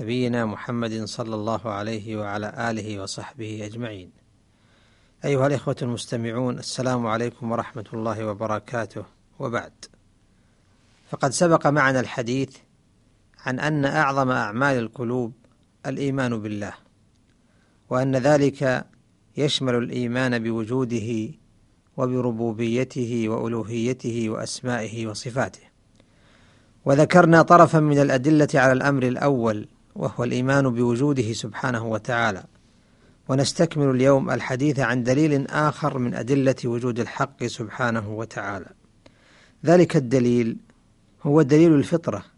نبينا محمد صلى الله عليه وعلى آله وصحبه أجمعين. أيها الإخوة المستمعون السلام عليكم ورحمة الله وبركاته وبعد. فقد سبق معنا الحديث عن أن أعظم أعمال القلوب الإيمان بالله، وأن ذلك يشمل الإيمان بوجوده وبربوبيته وألوهيته وأسمائه وصفاته وذكرنا طرفا من الأدلة على الأمر الأول وهو الإيمان بوجوده سبحانه وتعالى. ونستكمل اليوم الحديث عن دليل آخر من أدلة وجود الحق سبحانه وتعالى. ذلك الدليل هو دليل الفطرة.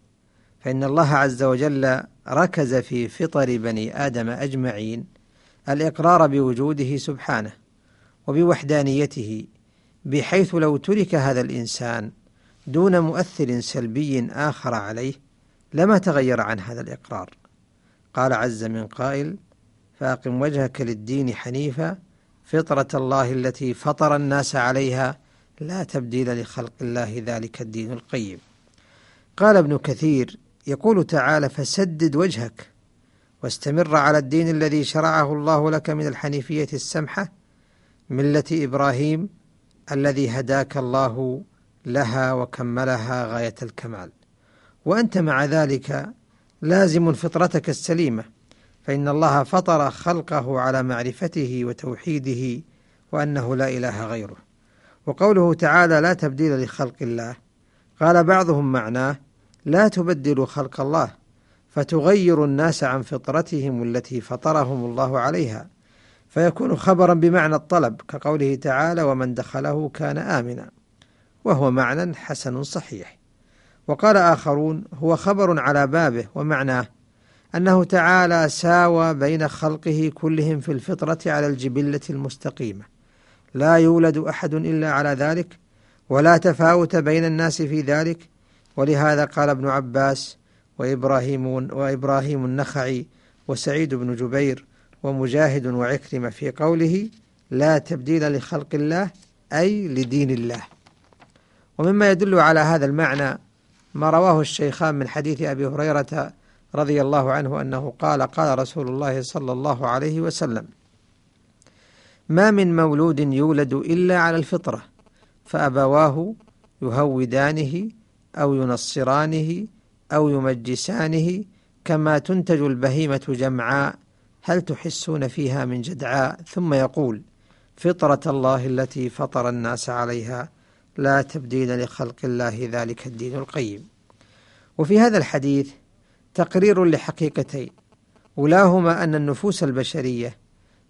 فإن الله عز وجل ركز في فطر بني آدم أجمعين الإقرار بوجوده سبحانه وبوحدانيته بحيث لو ترك هذا الإنسان دون مؤثر سلبي آخر عليه لما تغير عن هذا الإقرار. قال عز من قائل فأقم وجهك للدين حنيفا فطرة الله التي فطر الناس عليها لا تبديل لخلق الله ذلك الدين القيم. قال ابن كثير يقول تعالى فسدد وجهك واستمر على الدين الذي شرعه الله لك من الحنيفية السمحة ملة إبراهيم الذي هداك الله لها وكملها غاية الكمال. وأنت مع ذلك لازم فطرتك السليمة فإن الله فطر خلقه على معرفته وتوحيده وأنه لا إله غيره. وقوله تعالى لا تبديل لخلق الله قال بعضهم معناه لا تبدل خلق الله فتغير الناس عن فطرتهم التي فطرهم الله عليها فيكون خبرا بمعنى الطلب كقوله تعالى ومن دخله كان آمنا وهو معنى حسن صحيح. وقال آخرون هو خبر على بابه ومعناه أنه تعالى ساوى بين خلقه كلهم في الفطرة على الجبلة المستقيمة. لا يولد أحد إلا على ذلك ولا تفاوت بين الناس في ذلك. ولهذا قال ابن عباس وإبراهيم وإبراهيم النخعي وسعيد بن جبير ومجاهد وعكرمة في قوله لا تبديل لخلق الله أي لدين الله. ومما يدل على هذا المعنى ما رواه الشيخان من حديث أبي هريرة رضي الله عنه أنه قال قال رسول الله صلى الله عليه وسلم ما من مولود يولد إلا على الفطرة فأبواه يهودانه أو ينصرانه أو يمجسانه كما تنتج البهيمة جمعاء هل تحسون فيها من جدعاء؟ ثم يقول فطرة الله التي فطر الناس عليها لا تبديل لخلق الله ذلك الدين القيم. وفي هذا الحديث تقرير لحقيقتين أولاهما أن النفوس البشرية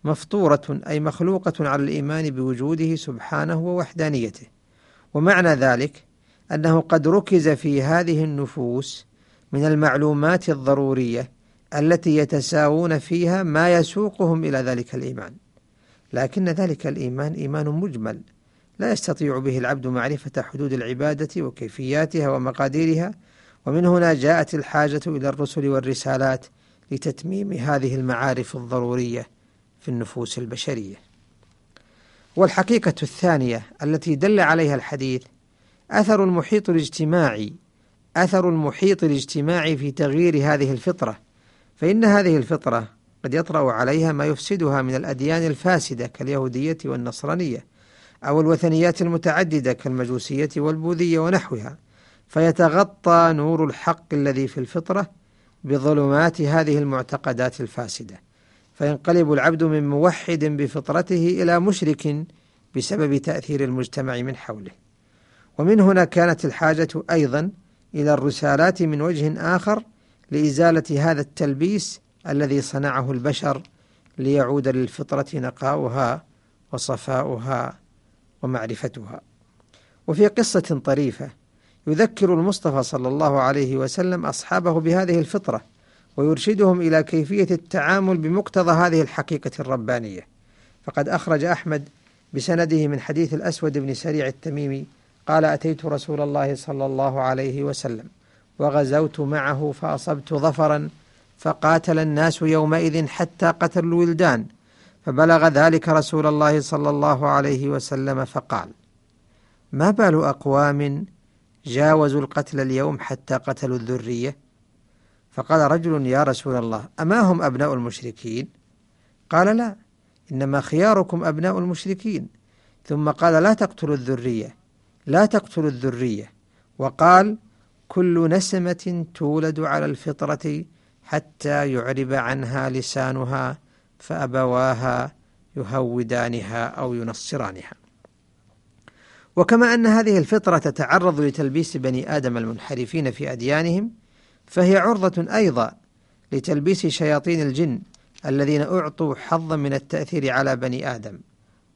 مفطورة أي مخلوقة على الإيمان بوجوده سبحانه ووحدانيته. ومعنى ذلك أنه قد ركز في هذه النفوس من المعلومات الضرورية التي يتساوون فيها ما يسوقهم إلى ذلك الإيمان. لكن ذلك الإيمان إيمان مجمل لا يستطيع به العبد معرفة حدود العبادة وكيفياتها ومقاديرها. ومن هنا جاءت الحاجة إلى الرسل والرسالات لتتميم هذه المعارف الضرورية في النفوس البشرية. والحقيقة الثانية التي دل عليها الحديث أثر المحيط الاجتماعي أثر المحيط الاجتماعي في تغيير هذه الفطرة. فإن هذه الفطرة قد يطرأ عليها ما يفسدها من الأديان الفاسدة كاليهودية والنصرانية. أو الوثنيات المتعددة كالمجوسية والبوذية ونحوها فيتغطى نور الحق الذي في الفطرة بظلمات هذه المعتقدات الفاسدة فينقلب العبد من موحد بفطرته إلى مشرك بسبب تأثير المجتمع من حوله. ومن هنا كانت الحاجة أيضا إلى الرسالات من وجه آخر لإزالة هذا التلبيس الذي صنعه البشر ليعود للفطرة نقاؤها وصفاؤها ومعرفتها. وفي قصة طريفة يذكر المصطفى صلى الله عليه وسلم أصحابه بهذه الفطرة، ويرشدهم إلى كيفية التعامل بمقتضى هذه الحقيقة الربانية فقد أخرج أحمد بسنده من حديث الأسود بن سريع التميمي قال أتيت رسول الله صلى الله عليه وسلم وغزوت معه فأصبت ظفرا فقاتل الناس يومئذ حتى قتلوا الولدان فبلغ ذلك رسول الله صلى الله عليه وسلم فقال ما بال أقوام جاوزوا القتل اليوم حتى قتلوا الذرية؟ فقال رجل يا رسول الله أما هم أبناء المشركين؟ قال لا إنما خياركم أبناء المشركين. ثم قال لا تقتلوا الذرية لا تقتلوا الذرية. وقال كل نسمة تولد على الفطرة حتى يعرب عنها لسانها فأبواها يهودانها أو ينصرانها. وكما أن هذه الفطرة تتعرض لتلبيس بني آدم المنحرفين في أديانهم فهي عرضة أيضا لتلبيس شياطين الجن الذين أعطوا حظا من التأثير على بني آدم.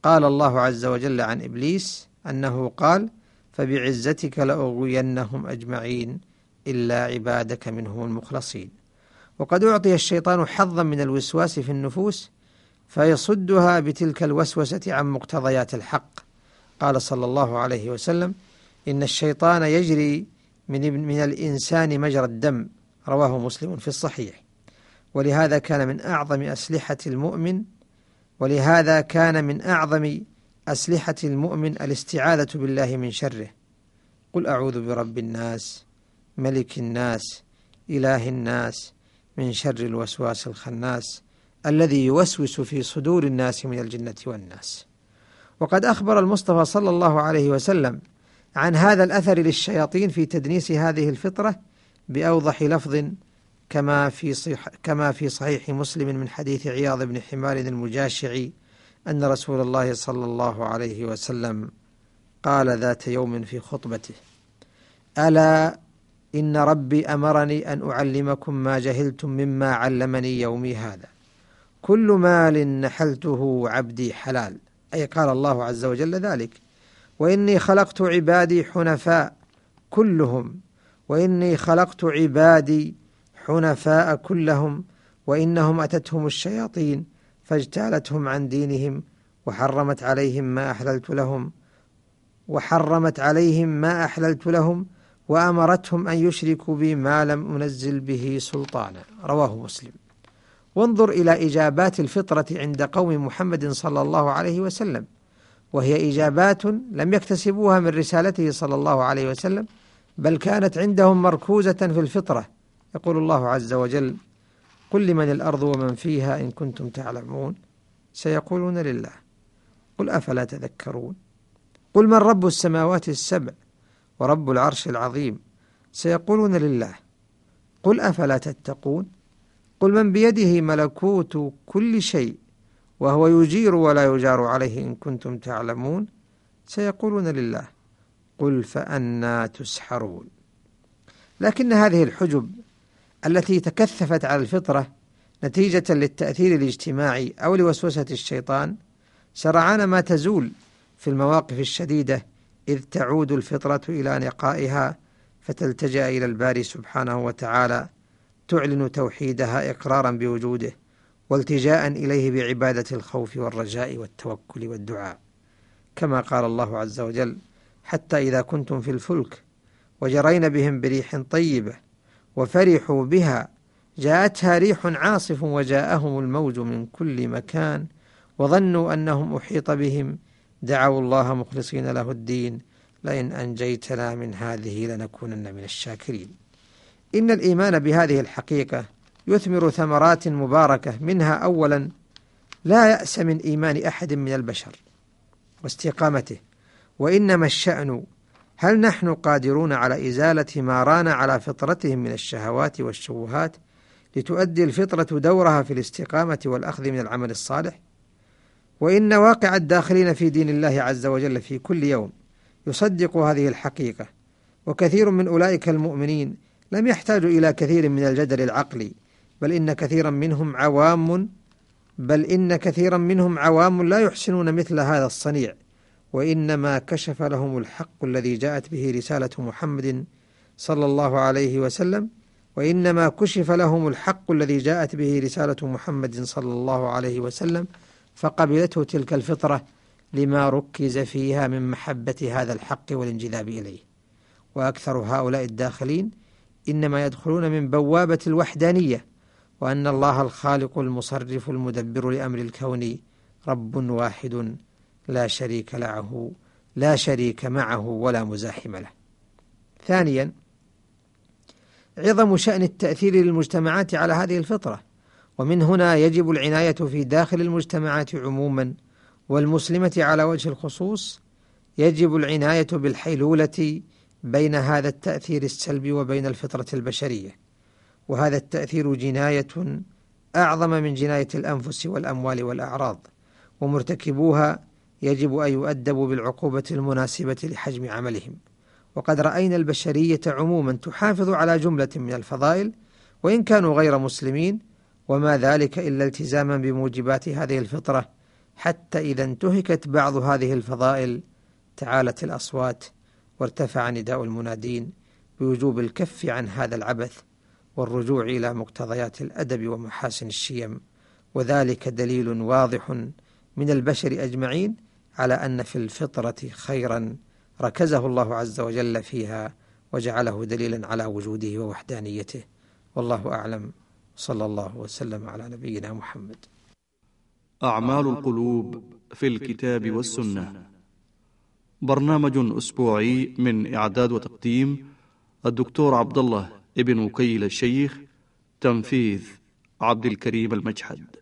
قال الله عز وجل عن إبليس أنه قال فبعزتك لأغوينهم أجمعين إلا عبادك منهم المخلصين. وقد أعطي الشيطان حظا من الوسواس في النفوس فيصدها بتلك الوسوسة عن مقتضيات الحق. قال صلى الله عليه وسلم إن الشيطان يجري من, من الإنسان مجرى الدم. رواه مسلم في الصحيح. ولهذا كان من أعظم أسلحة المؤمن ولهذا كان من أعظم أسلحة المؤمن الاستعاذة بالله من شره. قل أعوذ برب الناس ملك الناس إله الناس من شر الوسواس الخناس الذي يوسوس في صدور الناس من الجنة والناس. وقد أخبر المصطفى صلى الله عليه وسلم عن هذا الأثر للشياطين في تدنيس هذه الفطرة بأوضح لفظ كما في صح كما في صحيح مسلم من حديث عياض بن حمار المجاشعي أن رسول الله صلى الله عليه وسلم قال ذات يوم في خطبته ألا إن ربي أمرني أن أعلمكم ما جهلتم مما علمني يومي هذا. كل مال نحلته عبدي حلال. أي قال الله عز وجل ذلك. وإني خلقت عبادي حنفاء كلهم. وإني خلقت عبادي حنفاء كلهم. وإنهم أتتهم الشياطين فاجتالتهم عن دينهم وحرمت عليهم ما أحللت لهم. وحرمت عليهم ما أحللت لهم وأمرتهم أن يشركوا بي ما لم أنزل به سلطانا. رواه مسلم. وانظر إلى إجابات الفطرة عند قوم محمد صلى الله عليه وسلم. وهي إجابات لم يكتسبوها من رسالته صلى الله عليه وسلم بل كانت عندهم مركوزة في الفطرة يقول الله عز وجل قل لمن الأرض ومن فيها إن كنتم تعلمون سيقولون لله. قل أفلا تذكرون؟ قل من رب السماوات السبع؟ ورب العرش العظيم. سيقولون لله قل أفلا تتقون؟ قل من بيده ملكوت كل شيء وهو يجير ولا يجار عليه إن كنتم تعلمون؟ سيقولون لله قل فأنا تسحرون. لكن هذه الحجب التي تكثفت على الفطرة نتيجة للتأثير الاجتماعي أو لوسوسة الشيطان سرعان ما تزول في المواقف الشديدة إذ تعود الفطرة إلى نقائها فتلتجأ إلى الباري سبحانه وتعالى تعلن توحيدها إقرارا بوجوده والتجاء إليه بعبادة الخوف والرجاء والتوكل والدعاء. كما قال الله عز وجل حتى إذا كنتم في الفلك وجرين بهم بريح طيبة وفرحوا بها جاءتها ريح عاصف وجاءهم الموج من كل مكان وظنوا أنهم أحيط بهم دعوا الله مخلصين له الدين لئن أنجيتنا من هذه لنكونن من الشاكرين إن الإيمان بهذه الحقيقة يثمر ثمرات مباركة منها أولا لا يأس من إيمان أحد من البشر واستقامته وإنما الشأن هل نحن قادرون على إزالة ما ران على فطرتهم من الشهوات والشبهات لتؤدي الفطرة دورها في الاستقامة والأخذ من العمل الصالح؟ وإن واقع الداخلين في دين الله عز وجل في كل يوم يصدق هذه الحقيقة. وكثير من أولئك المؤمنين لم يحتاجوا إلى كثير من الجدل العقلي بل إن كثيرا منهم عوام بل إن كثيرا منهم عوام لا يحسنون مثل هذا الصنيع. وإنما كشف لهم الحق الذي جاءت به رسالة محمد صلى الله عليه وسلم وإنما كشف لهم الحق الذي جاءت به رسالة محمد صلى الله عليه وسلم فقبلته تلك الفطرة لما ركز فيها من محبة هذا الحق والانجذاب إليه وأكثر هؤلاء الداخلين إنما يدخلون من بوابة الوحدانية وأن الله الخالق المصرف المدبر لأمر الكون رب واحد لا شريك له لا شريك معه ولا مزاحم له. ثانيا عظم شأن التأثير للمجتمعات على هذه الفطرة، ومن هنا يجب العناية في داخل المجتمعات عموما والمسلمة على وجه الخصوص يجب العناية بالحيلولة بين هذا التأثير السلبي وبين الفطرة البشرية، وهذا التأثير جناية أعظم من جناية الأنفس والأموال والأعراض، ومرتكبوها يجب أن يؤدبوا بالعقوبة المناسبة لحجم عملهم. وقد رأينا البشرية عموما تحافظ على جملة من الفضائل وإن كانوا غير مسلمين وما ذلك إلا التزاما بموجبات هذه الفطرة حتى إذا انتهكت بعض هذه الفضائل تعالت الأصوات وارتفع نداء المنادين بوجوب الكف عن هذا العبث والرجوع إلى مقتضيات الأدب ومحاسن الشيم. وذلك دليل واضح من البشر أجمعين على أن في الفطرة خيرا ركزه الله عز وجل فيها وجعله دليلا على وجوده ووحدانيته. والله أعلم. صلى الله وسلم على نبينا محمد. أعمال القلوب في الكتاب والسنة. برنامج أسبوعي من إعداد وتقديم الدكتور عبد الله ابن وكيل الشيخ تنفيذ عبد الكريم المجحد.